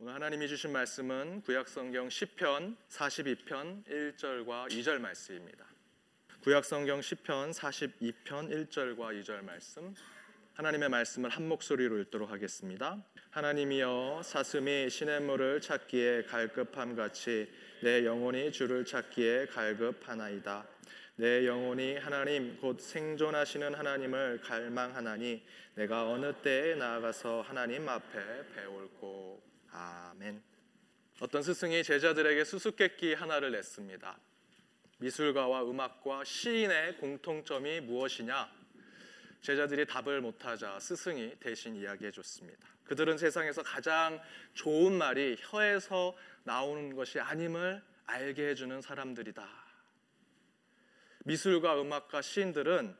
오늘 하나님이 주신 말씀은 구약성경 10편 42편 1절과 2절 말씀입니다. 구약성경 10편 42편 1절과 2절 말씀 하나님의 말씀을 한 목소리로 읽도록 하겠습니다. 하나님이여 사슴이 시냇물을 찾기에 갈급함 같이 내 영혼이 주를 찾기에 갈급하나이다. 내 영혼이 하나님 곧 생존하시는 하나님을 갈망하나니 내가 어느 때에 나아가서 하나님 앞에 배울고 아멘. 어떤 스승이 제자들에게 수수께끼 하나를 냈습니다. 미술가와 음악과 시인의 공통점이 무엇이냐? 제자들이 답을 못하자 스승이 대신 이야기해 줬습니다. 그들은 세상에서 가장 좋은 말이 혀에서 나오는 것이 아님을 알게 해주는 사람들이다. 미술과 음악과 시인들은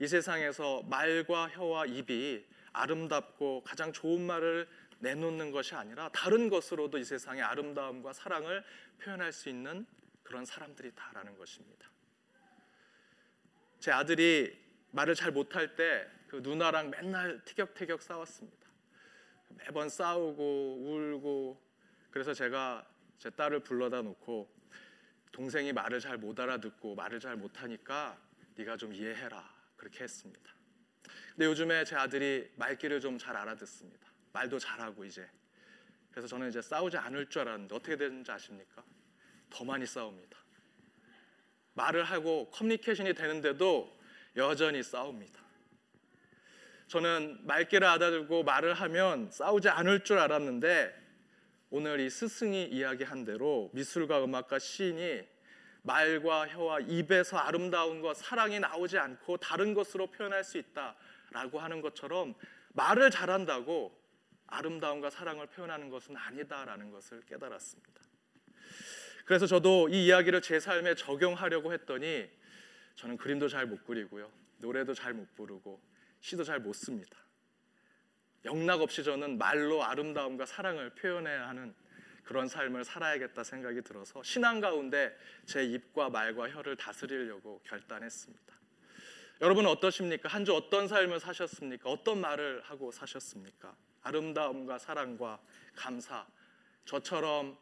이 세상에서 말과 혀와 입이 아름답고 가장 좋은 말을 내놓는 것이 아니라 다른 것으로도 이 세상의 아름다움과 사랑을 표현할 수 있는 그런 사람들이다라는 것입니다. 제 아들이 말을 잘 못할 때 그 누나랑 맨날 티격태격 싸웠습니다. 매번 싸우고 울고 그래서 제가 제 딸을 불러다 놓고 동생이 말을 잘 못 알아듣고 말을 잘 못하니까 네가 좀 이해해라 그렇게 했습니다. 근데 요즘에 제 아들이 말귀를 좀 잘 알아듣습니다. 말도 잘하고 이제 그래서 저는 이제 싸우지 않을 줄 알았는데 어떻게 되는지 아십니까? 더 많이 싸웁니다. 말을 하고 커뮤니케이션이 되는데도 여전히 싸웁니다. 저는 말귀를 알아들고 말을 하면 싸우지 않을 줄 알았는데 오늘 이 스승이 이야기한 대로 미술과 음악과 시인이 말과 혀와 입에서 아름다운 것, 사랑이 나오지 않고 다른 것으로 표현할 수 있다라고 하는 것처럼 말을 잘한다고 아름다움과 사랑을 표현하는 것은 아니다라는 것을 깨달았습니다. 그래서 저도 이 이야기를 제 삶에 적용하려고 했더니 저는 그림도 잘 못 그리고요. 노래도 잘 못 부르고 시도 잘 못 씁니다. 영락 없이 저는 말로 아름다움과 사랑을 표현해야 하는 그런 삶을 살아야겠다 생각이 들어서 신앙 가운데 제 입과 말과 혀를 다스리려고 결단했습니다. 여러분 어떠십니까? 한 주 어떤 삶을 사셨습니까? 어떤 말을 하고 사셨습니까? 아름다움과 사랑과 감사. 저처럼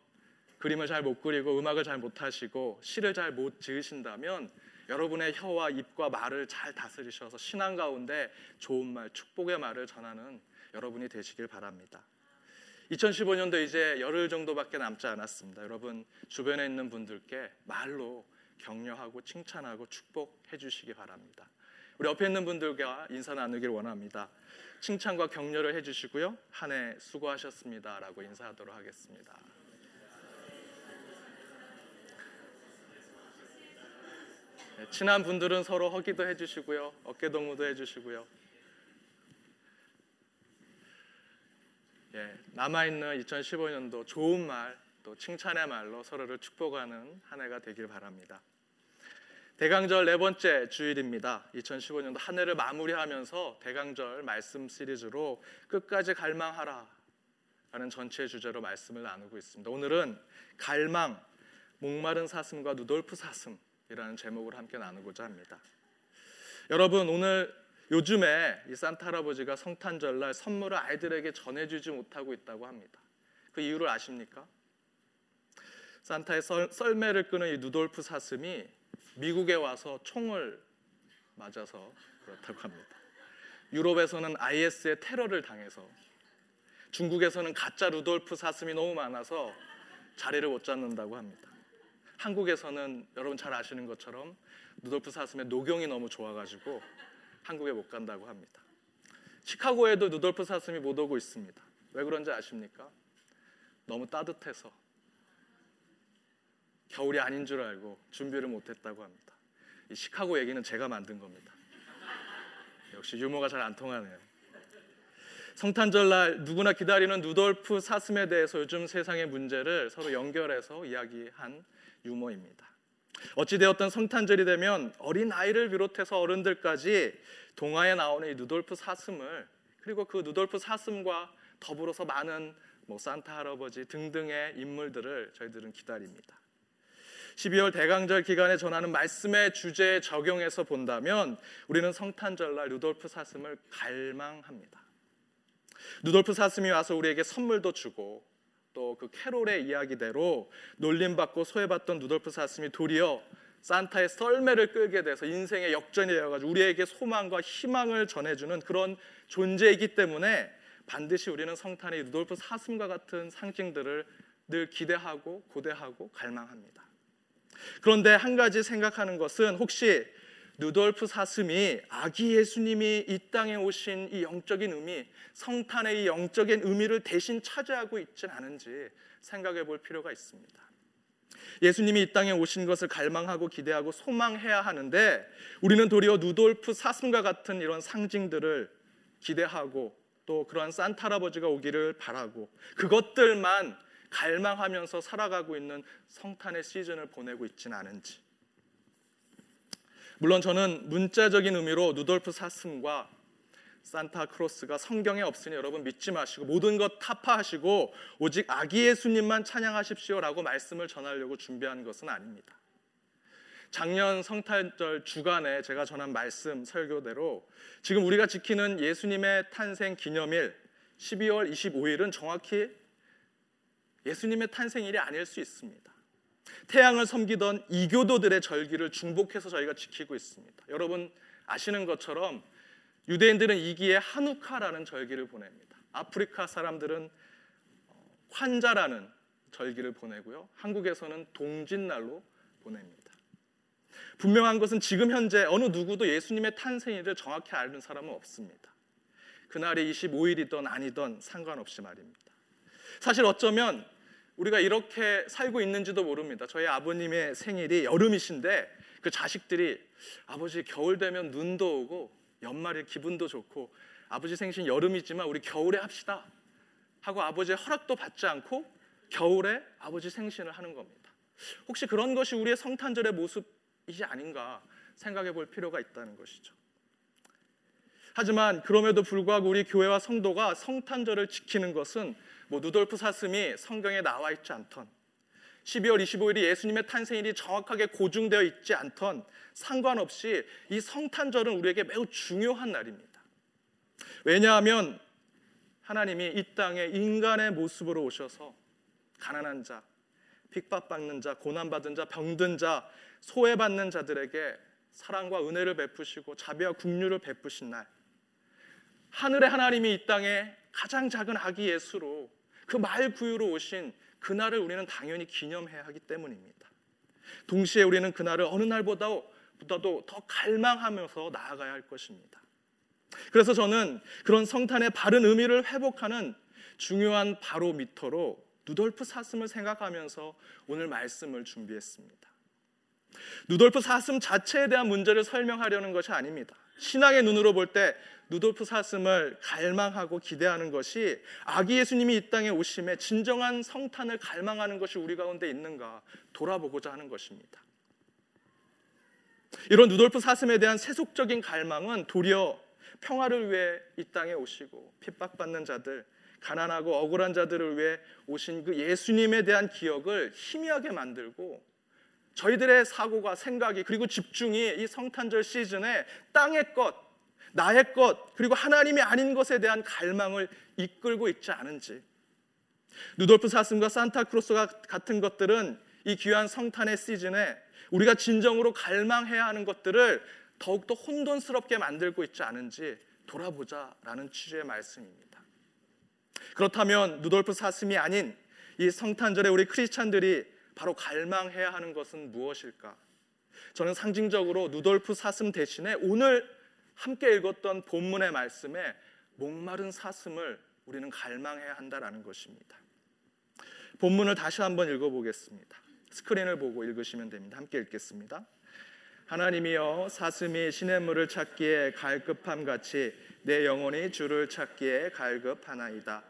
그림을 잘 못 그리고 음악을 잘 못 하시고 시를 잘 못 지으신다면 여러분의 혀와 입과 말을 잘 다스리셔서 신앙 가운데 좋은 말, 축복의 말을 전하는 여러분이 되시길 바랍니다. 2015년도 이제 열흘 정도밖에 남지 않았습니다. 여러분 주변에 있는 분들께 말로 격려하고 칭찬하고 축복해 주시기 바랍니다. 우리 옆에 있는 분들과 인사 나누길 원합니다. 칭찬과 격려를 해주시고요. 한 해 수고하셨습니다라고 인사하도록 하겠습니다. 네, 친한 분들은 서로 허기도 해주시고요. 어깨 동무도 해주시고요. 예, 남아있는 2015년도 좋은 말, 또 칭찬의 말로 서로를 축복하는 한 해가 되길 바랍니다. 대강절 네 번째 주일입니다. 2015년도 한 해를 마무리하면서 대강절 말씀 시리즈로 끝까지 갈망하라 라는 전체 주제로 말씀을 나누고 있습니다. 오늘은 갈망, 목마른 사슴과 누돌프 사슴이라는 제목을 함께 나누고자 합니다. 여러분 오늘 요즘에 이 산타 할아버지가 성탄절날 선물을 아이들에게 전해주지 못하고 있다고 합니다. 그 이유를 아십니까? 산타의 썰, 썰매를 끄는 이 누돌프 사슴이 미국에 와서 총을 맞아서 그렇다고 합니다. 유럽에서는 IS의 테러를 당해서 중국에서는 가짜 루돌프 사슴이 너무 많아서 자리를 못 잡는다고 합니다. 한국에서는 여러분 잘 아시는 것처럼 루돌프 사슴의 녹용이 너무 좋아가지고 한국에 못 간다고 합니다. 시카고에도 루돌프 사슴이 못 오고 있습니다. 왜 그런지 아십니까? 너무 따뜻해서 겨울이 아닌 줄 알고 준비를 못했다고 합니다. 이 시카고 얘기는 제가 만든 겁니다. 역시 유머가 잘 안 통하네요. 성탄절날 누구나 기다리는 누돌프 사슴에 대해서 요즘 세상의 문제를 서로 연결해서 이야기한 유머입니다. 어찌되었던 성탄절이 되면 어린 아이를 비롯해서 어른들까지 동화에 나오는 이 누돌프 사슴을 그리고 그 누돌프 사슴과 더불어서 많은 뭐 산타 할아버지 등등의 인물들을 저희들은 기다립니다. 12월 대강절 기간에 전하는 말씀의 주제에 적용해서 본다면 우리는 성탄절날 루돌프 사슴을 갈망합니다. 루돌프 사슴이 와서 우리에게 선물도 주고 또 그 캐롤의 이야기대로 놀림받고 소외받던 루돌프 사슴이 도리어 산타의 썰매를 끌게 돼서 인생의 역전이 되어가지고 우리에게 소망과 희망을 전해주는 그런 존재이기 때문에 반드시 우리는 성탄의 루돌프 사슴과 같은 상징들을 늘 기대하고 고대하고 갈망합니다. 그런데 한 가지 생각하는 것은 혹시 누돌프 사슴이 아기 예수님이 이 땅에 오신 이 영적인 의미, 성탄의 이 영적인 의미를 대신 차지하고 있진 않은지 생각해 볼 필요가 있습니다. 예수님이 이 땅에 오신 것을 갈망하고 기대하고 소망해야 하는데 우리는 도리어 누돌프 사슴과 같은 이런 상징들을 기대하고 또 그러한 산타 할아버지가 오기를 바라고 그것들만 갈망하면서 살아가고 있는 성탄의 시즌을 보내고 있지는 않은지 물론 저는 문자적인 의미로 누돌프 사슴과 산타 크로스가 성경에 없으니 여러분 믿지 마시고 모든 것 타파하시고 오직 아기 예수님만 찬양하십시오라고 말씀을 전하려고 준비한 것은 아닙니다. 작년 성탄절 주간에 제가 전한 말씀 설교대로 지금 우리가 지키는 예수님의 탄생 기념일 12월 25일은 정확히 예수님의 탄생일이 아닐 수 있습니다. 태양을 섬기던 이교도들의 절기를 중복해서 저희가 지키고 있습니다. 여러분 아시는 것처럼 유대인들은 이기에 한우카라는 절기를 보냅니다. 아프리카 사람들은 환자라는 절기를 보내고요. 한국에서는 동짓날로 보냅니다. 분명한 것은 지금 현재 어느 누구도 예수님의 탄생일을 정확히 아는 사람은 없습니다. 그날이 25일이든 아니든 상관없이 말입니다. 사실 어쩌면 우리가 이렇게 살고 있는지도 모릅니다. 저희 아버님의 생일이 여름이신데 그 자식들이 아버지 겨울 되면 눈도 오고 연말에 기분도 좋고 아버지 생신 여름이지만 우리 겨울에 합시다 하고 아버지의 허락도 받지 않고 겨울에 아버지 생신을 하는 겁니다. 혹시 그런 것이 우리의 성탄절의 모습이지 아닌가 생각해 볼 필요가 있다는 것이죠. 하지만 그럼에도 불구하고 우리 교회와 성도가 성탄절을 지키는 것은 뭐 누돌프 사슴이 성경에 나와 있지 않던 12월 25일이 예수님의 탄생일이 정확하게 고증되어 있지 않던 상관없이 이 성탄절은 우리에게 매우 중요한 날입니다. 왜냐하면 하나님이 이 땅에 인간의 모습으로 오셔서 가난한 자, 핍박받는 자, 고난받은 자, 병든 자, 소외받는 자들에게 사랑과 은혜를 베푸시고 자비와 국류를 베푸신 날. 하늘의 하나님이 이 땅에 가장 작은 아기 예수로 그 말 구유로 오신 그날을 우리는 당연히 기념해야 하기 때문입니다. 동시에 우리는 그날을 어느 날보다도 더 갈망하면서 나아가야 할 것입니다. 그래서 저는 그런 성탄의 바른 의미를 회복하는 중요한 바로미터로 누돌프 사슴을 생각하면서 오늘 말씀을 준비했습니다. 누돌프 사슴 자체에 대한 문제를 설명하려는 것이 아닙니다. 신앙의 눈으로 볼 때 누돌프 사슴을 갈망하고 기대하는 것이 아기 예수님이 이 땅에 오심에 진정한 성탄을 갈망하는 것이 우리 가운데 있는가 돌아보고자 하는 것입니다. 이런 누돌프 사슴에 대한 세속적인 갈망은 도리어 평화를 위해 이 땅에 오시고 핍박받는 자들, 가난하고 억울한 자들을 위해 오신 그 예수님에 대한 기억을 희미하게 만들고 저희들의 사고가 생각이 그리고 집중이 이 성탄절 시즌에 땅의 것, 나의 것 그리고 하나님이 아닌 것에 대한 갈망을 이끌고 있지 않은지 누돌프 사슴과 산타크로스가 같은 것들은 이 귀한 성탄의 시즌에 우리가 진정으로 갈망해야 하는 것들을 더욱더 혼돈스럽게 만들고 있지 않은지 돌아보자라는 취지의 말씀입니다. 그렇다면 누돌프 사슴이 아닌 이 성탄절에 우리 크리스찬들이 바로 갈망해야 하는 것은 무엇일까? 저는 상징적으로 누돌프 사슴 대신에 오늘 함께 읽었던 본문의 말씀에 목마른 사슴을 우리는 갈망해야 한다라는 것입니다. 본문을 다시 한번 읽어보겠습니다. 스크린을 보고 읽으시면 됩니다. 함께 읽겠습니다. 하나님이여 사슴이 시냇물을 찾기에 갈급함 같이 내 영혼이 주를 찾기에 갈급하나이다.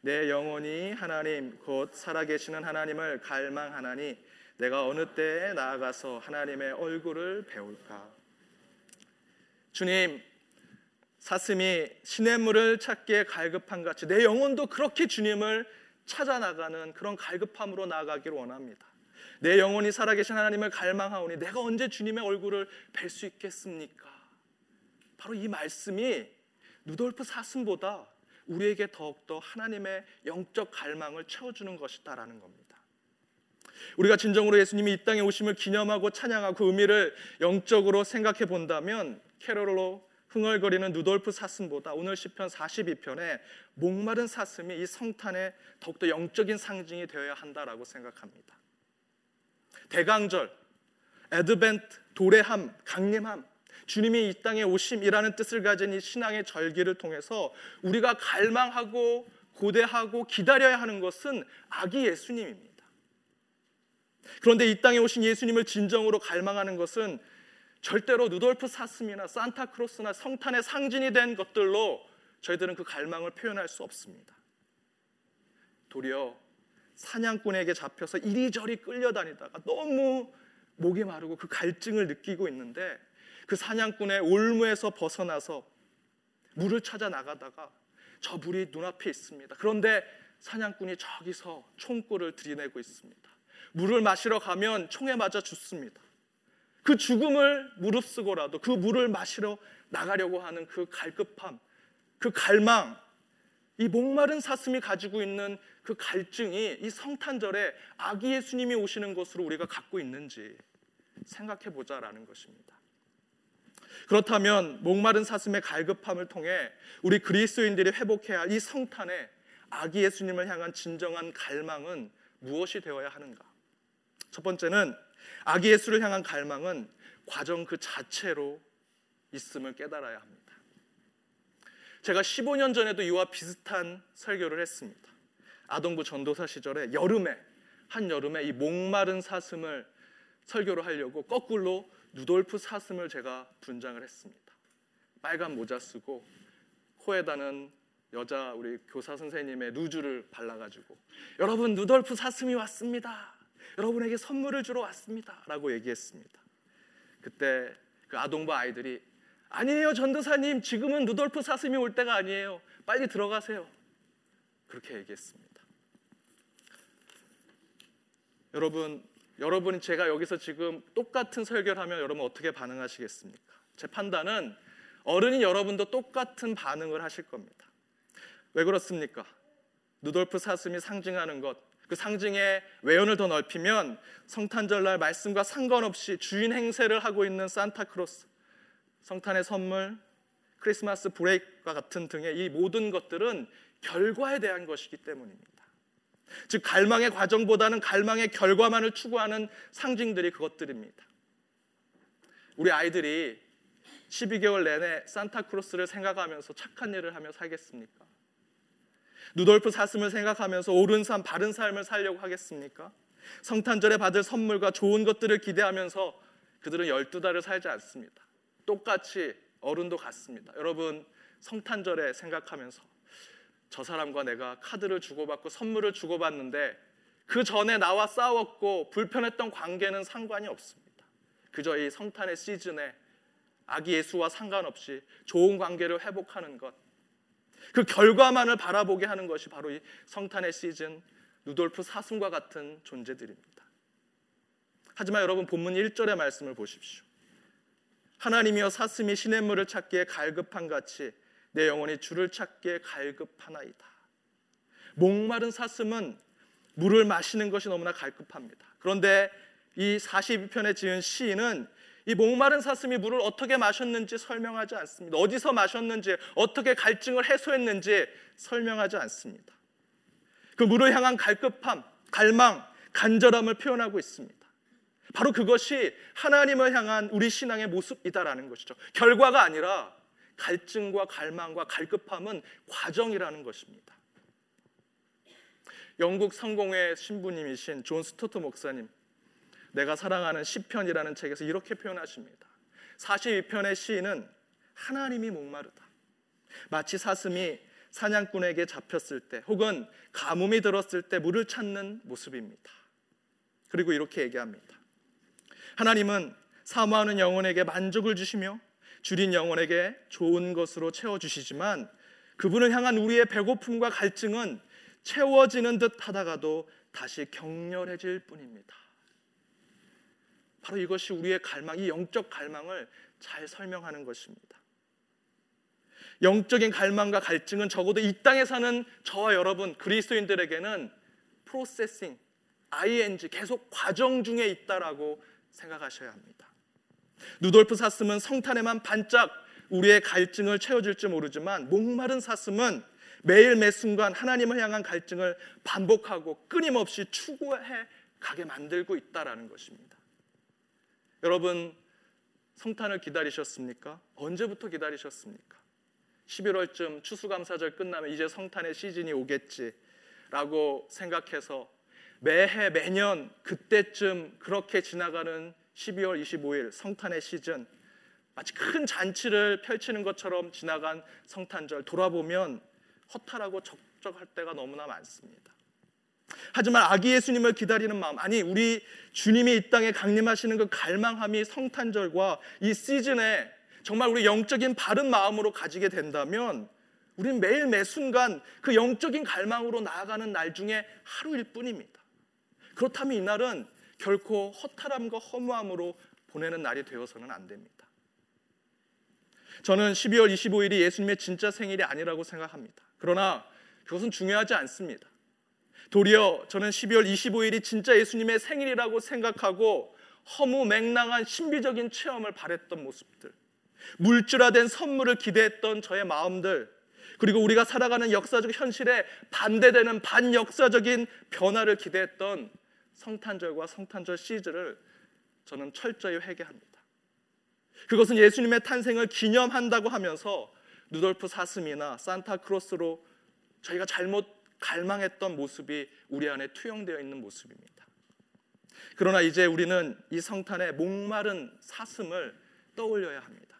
내 영혼이 하나님 곧 살아계시는 하나님을 갈망하나니 내가 어느 때에 나아가서 하나님의 얼굴을 배울까? 주님, 사슴이 시냇물을 찾기에 갈급한 같이 내 영혼도 그렇게 주님을 찾아 나가는 그런 갈급함으로 나아가기를 원합니다. 내 영혼이 살아계신 하나님을 갈망하오니 내가 언제 주님의 얼굴을 뵐 수 있겠습니까? 바로 이 말씀이 누돌프 사슴보다 우리에게 더욱더 하나님의 영적 갈망을 채워주는 것이다라는 겁니다. 우리가 진정으로 예수님이 이 땅에 오심을 기념하고 찬양하고 그 의미를 영적으로 생각해 본다면 캐롤로 흥얼거리는 누돌프 사슴보다 오늘 시편 42편에 목마른 사슴이 이 성탄의 더욱더 영적인 상징이 되어야 한다라고 생각합니다. 대강절, 에드벤트, 도래함, 강림함, 주님이 이 땅에 오심이라는 뜻을 가진 이 신앙의 절기를 통해서 우리가 갈망하고 고대하고 기다려야 하는 것은 아기 예수님입니다. 그런데 이 땅에 오신 예수님을 진정으로 갈망하는 것은 절대로 누돌프 사슴이나 산타크로스나 성탄의 상징이 된 것들로 저희들은 그 갈망을 표현할 수 없습니다. 도리어 사냥꾼에게 잡혀서 이리저리 끌려다니다가 너무 목이 마르고 그 갈증을 느끼고 있는데 그 사냥꾼의 올무에서 벗어나서 물을 찾아 나가다가 저 물이 눈앞에 있습니다. 그런데 사냥꾼이 저기서 총구를 들이내고 있습니다. 물을 마시러 가면 총에 맞아 죽습니다. 그 죽음을 무릅쓰고라도 그 물을 마시러 나가려고 하는 그 갈급함, 그 갈망, 이 목마른 사슴이 가지고 있는 그 갈증이 이 성탄절에 아기 예수님이 오시는 것으로 우리가 갖고 있는지 생각해 보자라는 것입니다. 그렇다면 목마른 사슴의 갈급함을 통해 우리 그리스도인들이 회복해야 할 이 성탄에 아기 예수님을 향한 진정한 갈망은 무엇이 되어야 하는가? 첫 번째는 아기 예수를 향한 갈망은 과정 그 자체로 있음을 깨달아야 합니다. 제가 15년 전에도 이와 비슷한 설교를 했습니다. 아동부 전도사 시절에 여름에 한 여름에 이 목마른 사슴을 설교를 하려고 거꾸로 누돌프 사슴을 제가 분장을 했습니다. 빨간 모자 쓰고 코에다는 여자 우리 교사 선생님의 루즈를 발라가지고 여러분 누돌프 사슴이 왔습니다. 여러분에게 선물을 주러 왔습니다.라고 얘기했습니다. 그때 그 아동부 아이들이 아니에요 전도사님 지금은 누돌프 사슴이 올 때가 아니에요. 빨리 들어가세요. 그렇게 얘기했습니다. 여러분 여러분이 제가 여기서 지금 똑같은 설교를 하면 여러분 어떻게 반응하시겠습니까? 제 판단은 어른인 여러분도 똑같은 반응을 하실 겁니다. 왜 그렇습니까? 누돌프 사슴이 상징하는 것, 그 상징의 외연을 더 넓히면 성탄절날 말씀과 상관없이 주인 행세를 하고 있는 산타크로스, 성탄의 선물, 크리스마스 브레이크와 같은 등의 이 모든 것들은 결과에 대한 것이기 때문입니다. 즉 갈망의 과정보다는 갈망의 결과만을 추구하는 상징들이 그것들입니다. 우리 아이들이 12개월 내내 산타크로스를 생각하면서 착한 일을 하며 살겠습니까? 누돌프 사슴을 생각하면서 옳은 삶, 바른 삶을 살려고 하겠습니까? 성탄절에 받을 선물과 좋은 것들을 기대하면서 그들은 12달을 살지 않습니다. 똑같이 어른도 같습니다. 여러분 성탄절에 생각하면서 저 사람과 내가 카드를 주고받고 선물을 주고받는데 그 전에 나와 싸웠고 불편했던 관계는 상관이 없습니다. 그저 이 성탄의 시즌에 아기 예수와 상관없이 좋은 관계를 회복하는 것. 그 결과만을 바라보게 하는 것이 바로 이 성탄의 시즌 루돌프 사슴과 같은 존재들입니다. 하지만 여러분 본문 1절의 말씀을 보십시오. 하나님이여 사슴이 시냇물을 찾기에 갈급한 같이 내 영혼이 주를 찾기에 갈급하나이다. 목마른 사슴은 물을 마시는 것이 너무나 갈급합니다. 그런데 이 42편에 지은 시인은 이 목마른 사슴이 물을 어떻게 마셨는지 설명하지 않습니다. 어디서 마셨는지, 어떻게 갈증을 해소했는지 설명하지 않습니다. 그 물을 향한 갈급함, 갈망, 간절함을 표현하고 있습니다. 바로 그것이 하나님을 향한 우리 신앙의 모습이다라는 것이죠. 결과가 아니라 갈증과 갈망과 갈급함은 과정이라는 것입니다. 영국 성공회 신부님이신 존 스토트 목사님, 내가 사랑하는 시편이라는 책에서 이렇게 표현하십니다. 42편의 시인은 하나님이 목마르다. 마치 사슴이 사냥꾼에게 잡혔을 때 혹은 가뭄이 들었을 때 물을 찾는 모습입니다. 그리고 이렇게 얘기합니다. 하나님은 사모하는 영혼에게 만족을 주시며 줄인 영혼에게 좋은 것으로 채워 주시지만 그분을 향한 우리의 배고픔과 갈증은 채워지는 듯 하다가도 다시 격렬해질 뿐입니다. 바로 이것이 우리의 갈망, 이 영적 갈망을 잘 설명하는 것입니다. 영적인 갈망과 갈증은 적어도 이 땅에 사는 저와 여러분 그리스도인들에게는 프로세싱, ing 계속 과정 중에 있다라고 생각하셔야 합니다. 누돌프 사슴은 성탄에만 반짝 우리의 갈증을 채워줄지 모르지만 목마른 사슴은 매일 매 순간 하나님을 향한 갈증을 반복하고 끊임없이 추구해 가게 만들고 있다라는 것입니다. 여러분 성탄을 기다리셨습니까? 언제부터 기다리셨습니까? 11월쯤 추수감사절 끝나면 이제 성탄의 시즌이 오겠지라고 생각해서 매해 매년 그때쯤 그렇게 지나가는 12월 25일 성탄의 시즌 마치 큰 잔치를 펼치는 것처럼 지나간 성탄절 돌아보면 허탈하고 적적할 때가 너무나 많습니다. 하지만 아기 예수님을 기다리는 마음, 아니 우리 주님이 이 땅에 강림하시는 그 갈망함이 성탄절과 이 시즌에 정말 우리 영적인 바른 마음으로 가지게 된다면 우리는 매일 매 순간 그 영적인 갈망으로 나아가는 날 중에 하루일 뿐입니다. 그렇다면 이날은 결코 허탈함과 허무함으로 보내는 날이 되어서는 안 됩니다. 저는 12월 25일이 예수님의 진짜 생일이 아니라고 생각합니다. 그러나 그것은 중요하지 않습니다. 도리어 저는 12월 25일이 진짜 예수님의 생일이라고 생각하고 허무맹랑한 신비적인 체험을 바랬던 모습들, 물질화된 선물을 기대했던 저의 마음들, 그리고 우리가 살아가는 역사적 현실에 반대되는 반역사적인 변화를 기대했던 성탄절과 성탄절 시즌을 저는 철저히 회개합니다. 그것은 예수님의 탄생을 기념한다고 하면서 누돌프 사슴이나 산타크로스로 저희가 잘못 갈망했던 모습이 우리 안에 투영되어 있는 모습입니다. 그러나 이제 우리는 이 성탄의 목마른 사슴을 떠올려야 합니다.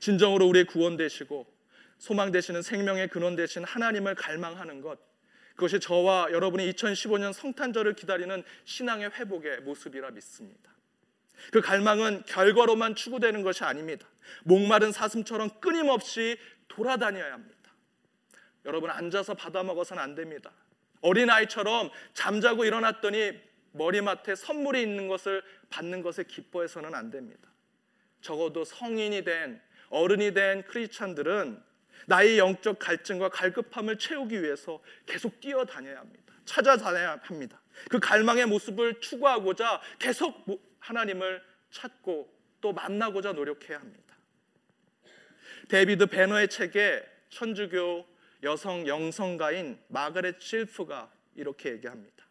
진정으로 우리의 구원 되시고 소망 되시는 생명의 근원 되신 하나님을 갈망하는 것 그것이 저와 여러분이 2015년 성탄절을 기다리는 신앙의 회복의 모습이라 믿습니다. 그 갈망은 결과로만 추구되는 것이 아닙니다. 목마른 사슴처럼 끊임없이 돌아다녀야 합니다. 여러분 앉아서 받아 먹어서는 안 됩니다. 어린아이처럼 잠자고 일어났더니 머리맡에 선물이 있는 것을 받는 것에 기뻐해서는 안 됩니다. 적어도 성인이 된 어른이 된 크리스찬들은 나의 영적 갈증과 갈급함을 채우기 위해서 계속 뛰어다녀야 합니다. 찾아다녀야 합니다. 그 갈망의 모습을 추구하고자 계속 하나님을 찾고 또 만나고자 노력해야 합니다. 데비드 베너의 책에 천주교 여성 영성가인 마가렛 실프가 이렇게 얘기합니다.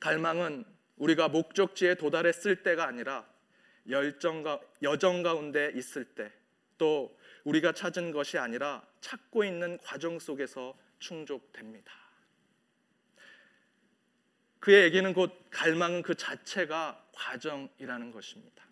갈망은 우리가 목적지에 도달했을 때가 아니라 열정가, 여정 가운데 있을 때, 또 우리가 찾은 것이 아니라 찾고 있는 과정 속에서 충족됩니다. 그의 얘기는 곧 갈망은 그 자체가 과정이라는 것입니다.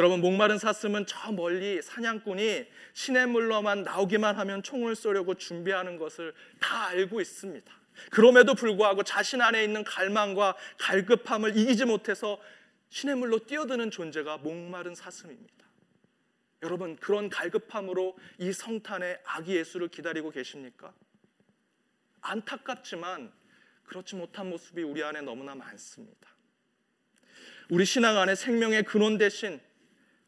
여러분 목마른 사슴은 저 멀리 사냥꾼이 시냇물로만 나오기만 하면 총을 쏘려고 준비하는 것을 다 알고 있습니다. 그럼에도 불구하고 자신 안에 있는 갈망과 갈급함을 이기지 못해서 시냇물로 뛰어드는 존재가 목마른 사슴입니다. 여러분 그런 갈급함으로 이 성탄의 아기 예수를 기다리고 계십니까? 안타깝지만 그렇지 못한 모습이 우리 안에 너무나 많습니다. 우리 신앙 안에 생명의 근원 대신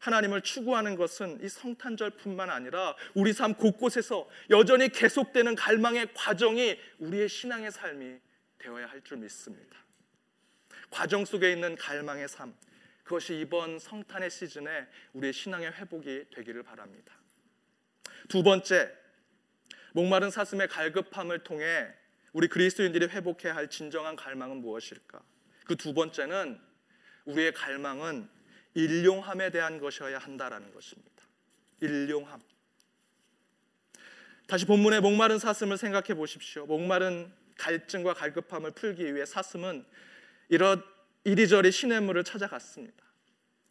하나님을 추구하는 것은 이 성탄절뿐만 아니라 우리 삶 곳곳에서 여전히 계속되는 갈망의 과정이 우리의 신앙의 삶이 되어야 할 줄 믿습니다. 과정 속에 있는 갈망의 삶, 그것이 이번 성탄의 시즌에 우리의 신앙의 회복이 되기를 바랍니다. 두 번째, 목마른 사슴의 갈급함을 통해 우리 그리스도인들이 회복해야 할 진정한 갈망은 무엇일까? 그 두 번째는 우리의 갈망은 일용함에 대한 것이어야 한다라는 것입니다. 일용함. 다시 본문의 목마른 사슴을 생각해 보십시오. 목마른 갈증과 갈급함을 풀기 위해 사슴은 이런 이리저리 시냇물을 찾아갔습니다.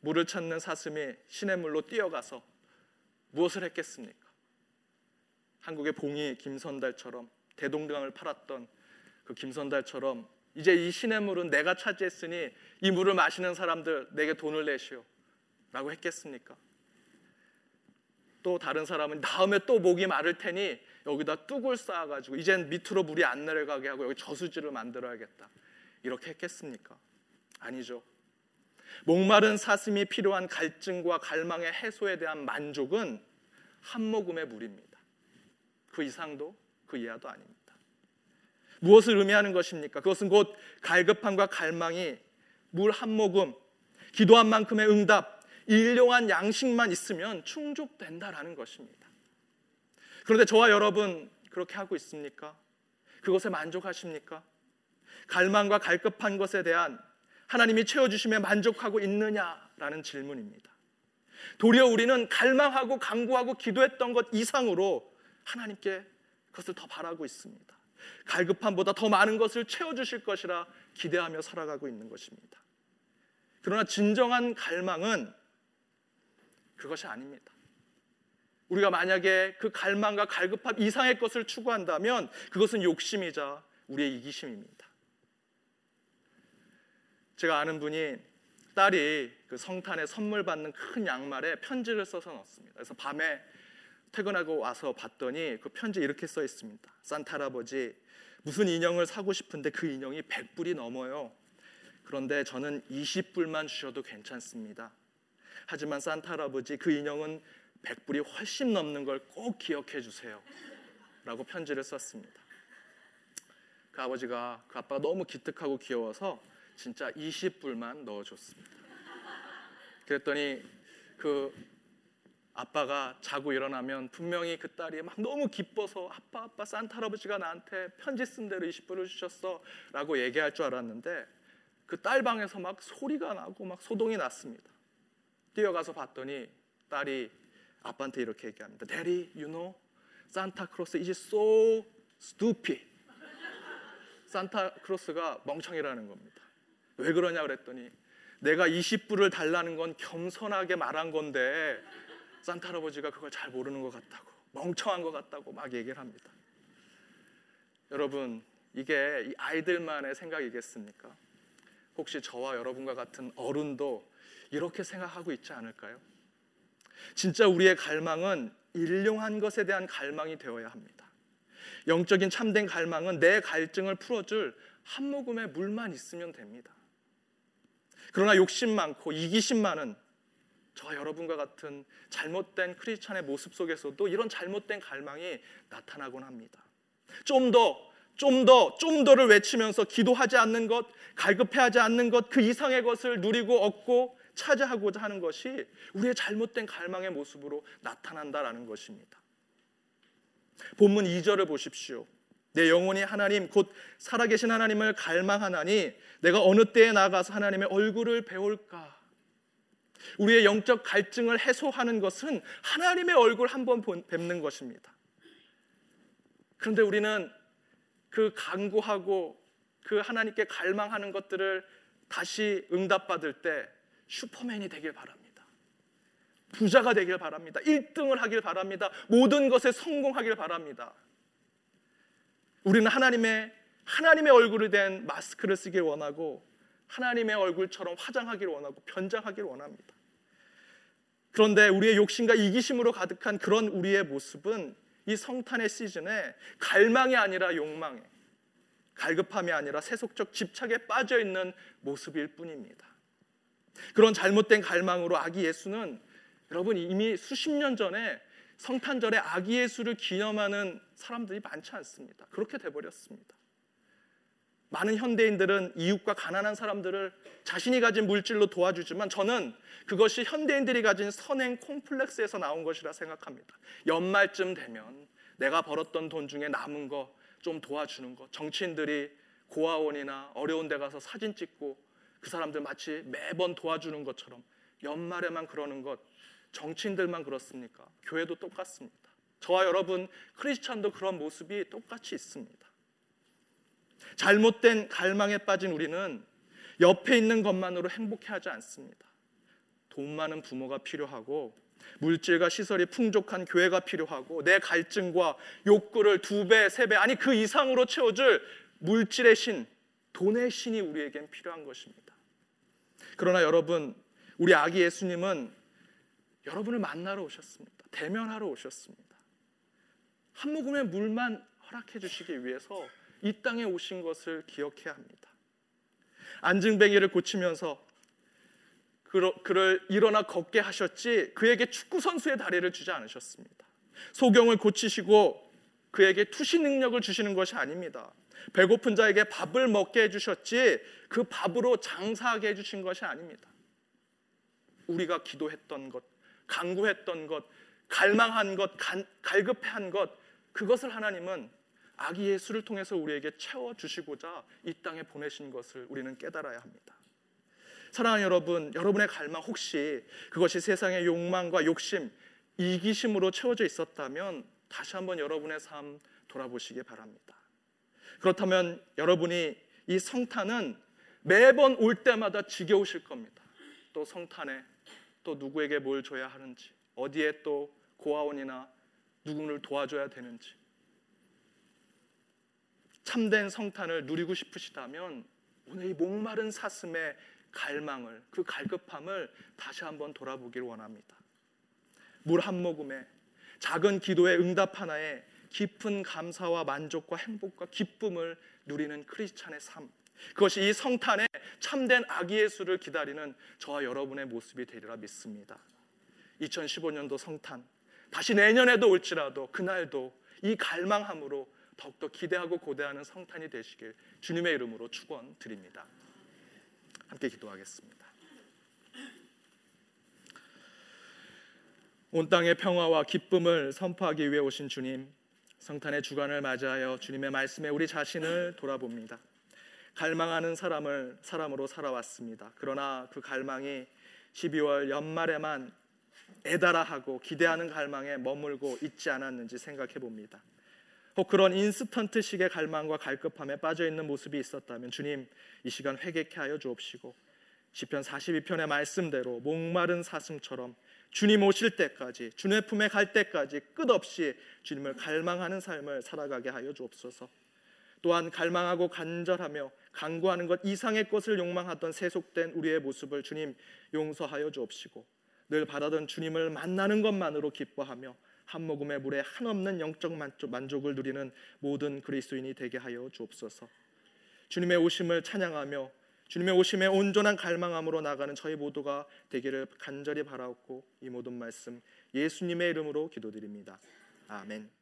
물을 찾는 사슴이 시냇물로 뛰어가서 무엇을 했겠습니까? 한국의 봉이 김선달처럼 대동강을 팔았던 그 김선달처럼 이제 이 시냇물은 내가 차지했으니 이 물을 마시는 사람들 내게 돈을 내시오 라고 했겠습니까? 또 다른 사람은 다음에 또 목이 마를 테니 여기다 뚝을 쌓아가지고 이젠 밑으로 물이 안 내려가게 하고 여기 저수지를 만들어야겠다 이렇게 했겠습니까? 아니죠. 목마른 사슴이 필요한 갈증과 갈망의 해소에 대한 만족은 한 모금의 물입니다. 그 이상도 그 이하도 아닙니다. 무엇을 의미하는 것입니까? 그것은 곧 갈급함과 갈망이 물 한 모금, 기도한 만큼의 응답, 일용한 양식만 있으면 충족된다라는 것입니다. 그런데 저와 여러분 그렇게 하고 있습니까? 그것에 만족하십니까? 갈망과 갈급한 것에 대한 하나님이 채워주심에 만족하고 있느냐라는 질문입니다. 도리어 우리는 갈망하고 강구하고 기도했던 것 이상으로 하나님께 그것을 더 바라고 있습니다. 갈급함보다 더 많은 것을 채워주실 것이라 기대하며 살아가고 있는 것입니다. 그러나 진정한 갈망은 그것이 아닙니다. 우리가 만약에 그 갈망과 갈급함 이상의 것을 추구한다면 그것은 욕심이자 우리의 이기심입니다. 제가 아는 분이 딸이 그 성탄에 선물 받는 큰 양말에 편지를 써서 넣었습니다. 그래서 밤에 퇴근하고 와서 봤더니 그 편지 이렇게 써 있습니다. 산타 할아버지 무슨 인형을 사고 싶은데 그 인형이 100불이 넘어요. 그런데 저는 20불만 주셔도 괜찮습니다. 하지만 산타 할아버지 그 인형은 100불이 훨씬 넘는 걸 꼭 기억해 주세요. 라고 편지를 썼습니다. 그 아버지가 그 아빠가 너무 기특하고 귀여워서 진짜 20불만 넣어줬습니다. 그랬더니 그 아빠가 자고 일어나면 분명히 그 딸이 막 너무 기뻐서 아빠 아빠 산타 할아버지가 나한테 편지 쓴 대로 20불을 주셨어 라고 얘기할 줄 알았는데 그 딸 방에서 막 소리가 나고 막 소동이 났습니다. 뛰어가서 봤더니 딸이 아빠한테 이렇게 얘기합니다. Daddy, you know, Santa Claus is so stupid. 산타 크로스가 멍청이라는 겁니다. 왜 그러냐 그랬더니 내가 20불을 달라는 건 겸손하게 말한 건데 산타 할아버지가 그걸 잘 모르는 것 같다고 멍청한 것 같다고 막 얘기를 합니다. 여러분 이게 아이들만의 생각이겠습니까? 혹시 저와 여러분과 같은 어른도 이렇게 생각하고 있지 않을까요? 진짜 우리의 갈망은 일용한 것에 대한 갈망이 되어야 합니다. 영적인 참된 갈망은 내 갈증을 풀어줄 한 모금의 물만 있으면 됩니다. 그러나 욕심 많고 이기심 많은 저와 여러분과 같은 잘못된 크리스찬의 모습 속에서도 이런 잘못된 갈망이 나타나곤 합니다. 좀 더, 좀 더, 좀 더를 외치면서 기도하지 않는 것, 갈급해하지 않는 것, 그 이상의 것을 누리고 얻고 차지하고자 하는 것이 우리의 잘못된 갈망의 모습으로 나타난다라는 것입니다. 본문 2절을 보십시오. 내 영혼이 하나님 곧 살아계신 하나님을 갈망하나니 내가 어느 때에 나가서 하나님의 얼굴을 배울까? 우리의 영적 갈증을 해소하는 것은 하나님의 얼굴 한 번 뵙는 것입니다. 그런데 우리는 그 간구하고 그 하나님께 갈망하는 것들을 다시 응답받을 때 슈퍼맨이 되길 바랍니다. 부자가 되길 바랍니다. 1등을 하길 바랍니다. 모든 것에 성공하길 바랍니다. 우리는 하나님의 하나님의 얼굴이 된 마스크를 쓰길 원하고 하나님의 얼굴처럼 화장하길 원하고 변장하길 원합니다. 그런데 우리의 욕심과 이기심으로 가득한 그런 우리의 모습은 이 성탄의 시즌에 갈망이 아니라 욕망에 갈급함이 아니라 세속적 집착에 빠져 있는 모습일 뿐입니다. 그런 잘못된 갈망으로 아기 예수는 여러분 이미 수십 년 전에 성탄절에 아기 예수를 기념하는 사람들이 많지 않습니다. 그렇게 돼 버렸습니다. 많은 현대인들은 이웃과 가난한 사람들을 자신이 가진 물질로 도와주지만 저는 그것이 현대인들이 가진 선행 콤플렉스에서 나온 것이라 생각합니다. 연말쯤 되면 내가 벌었던 돈 중에 남은 거 좀 도와주는 것. 정치인들이 고아원이나 어려운 데 가서 사진 찍고 그 사람들 마치 매번 도와주는 것처럼 연말에만 그러는 것 정치인들만 그렇습니까? 교회도 똑같습니다. 저와 여러분 크리스찬도 그런 모습이 똑같이 있습니다. 잘못된 갈망에 빠진 우리는 옆에 있는 것만으로 행복해하지 않습니다. 돈 많은 부모가 필요하고 물질과 시설이 풍족한 교회가 필요하고 내 갈증과 욕구를 두 배, 세 배, 아니 그 이상으로 채워줄 물질의 신, 돈의 신이 우리에겐 필요한 것입니다. 그러나 여러분, 우리 아기 예수님은 여러분을 만나러 오셨습니다. 대면하러 오셨습니다. 한 모금의 물만 허락해 주시기 위해서 이 땅에 오신 것을 기억해야 합니다. 안증뱅이를 고치면서 그를 일어나 걷게 하셨지 그에게 축구 선수의 다리를 주지 않으셨습니다. 소경을 고치시고 그에게 투시 능력을 주시는 것이 아닙니다. 배고픈 자에게 밥을 먹게 해주셨지 그 밥으로 장사하게 해주신 것이 아닙니다. 우리가 기도했던 것, 강구했던 것, 갈망한 것, 간, 갈급해한 것, 그것을 하나님은 아기 예수를 통해서 우리에게 채워 주시고자 이 땅에 보내신 것을 우리는 깨달아야 합니다. 사랑하는 여러분, 여러분의 갈망 혹시 그것이 세상의 욕망과 욕심, 이기심으로 채워져 있었다면 다시 한번 여러분의 삶 돌아보시기 바랍니다. 그렇다면 여러분이 이 성탄은 매번 올 때마다 지겨우실 겁니다. 또 성탄에 또 누구에게 뭘 줘야 하는지, 어디에 또 고아원이나 누구를 도와줘야 되는지. 참된 성탄을 누리고 싶으시다면 오늘 이 목마른 사슴의 갈망을 그 갈급함을 다시 한번 돌아보기를 원합니다. 물 한 모금에 작은 기도의 응답 하나에 깊은 감사와 만족과 행복과 기쁨을 누리는 크리스찬의 삶. 그것이 이 성탄에 참된 아기 예수를 기다리는 저와 여러분의 모습이 되리라 믿습니다. 2015년도 성탄 다시 내년에도 올지라도 그날도 이 갈망함으로 더욱더 기대하고 고대하는 성탄이 되시길 주님의 이름으로 축원드립니다. 함께 기도하겠습니다. 온 땅의 평화와 기쁨을 선포하기 위해 오신 주님, 성탄의 주간을 맞이하여 주님의 말씀에 우리 자신을 돌아봅니다. 갈망하는 사람을 사람으로 살아왔습니다. 그러나 그 갈망이 12월 연말에만 애달아하고 기대하는 갈망에 머물고 있지 않았는지 생각해 봅니다. 혹 그런 인스턴트식의 갈망과 갈급함에 빠져 있는 모습이 있었다면 주님 이 시간 회개케 하여 주옵시고 시편 42편의 말씀대로 목마른 사슴처럼 주님 오실 때까지 주님의 품에 갈 때까지 끝없이 주님을 갈망하는 삶을 살아가게 하여 주옵소서. 또한 갈망하고 간절하며 강구하는 것 이상의 것을 욕망하던 세속된 우리의 모습을 주님 용서하여 주옵시고 늘 바라던 주님을 만나는 것만으로 기뻐하며 한 모금의 물에 한없는 영적 만족을 누리는 모든 그리스도인이 되게 하여 주옵소서. 주님의 오심을 찬양하며 주님의 오심에 온전한 갈망함으로 나가는 저희 모두가 되기를 간절히 바라옵고 이 모든 말씀 예수님의 이름으로 기도드립니다. 아멘.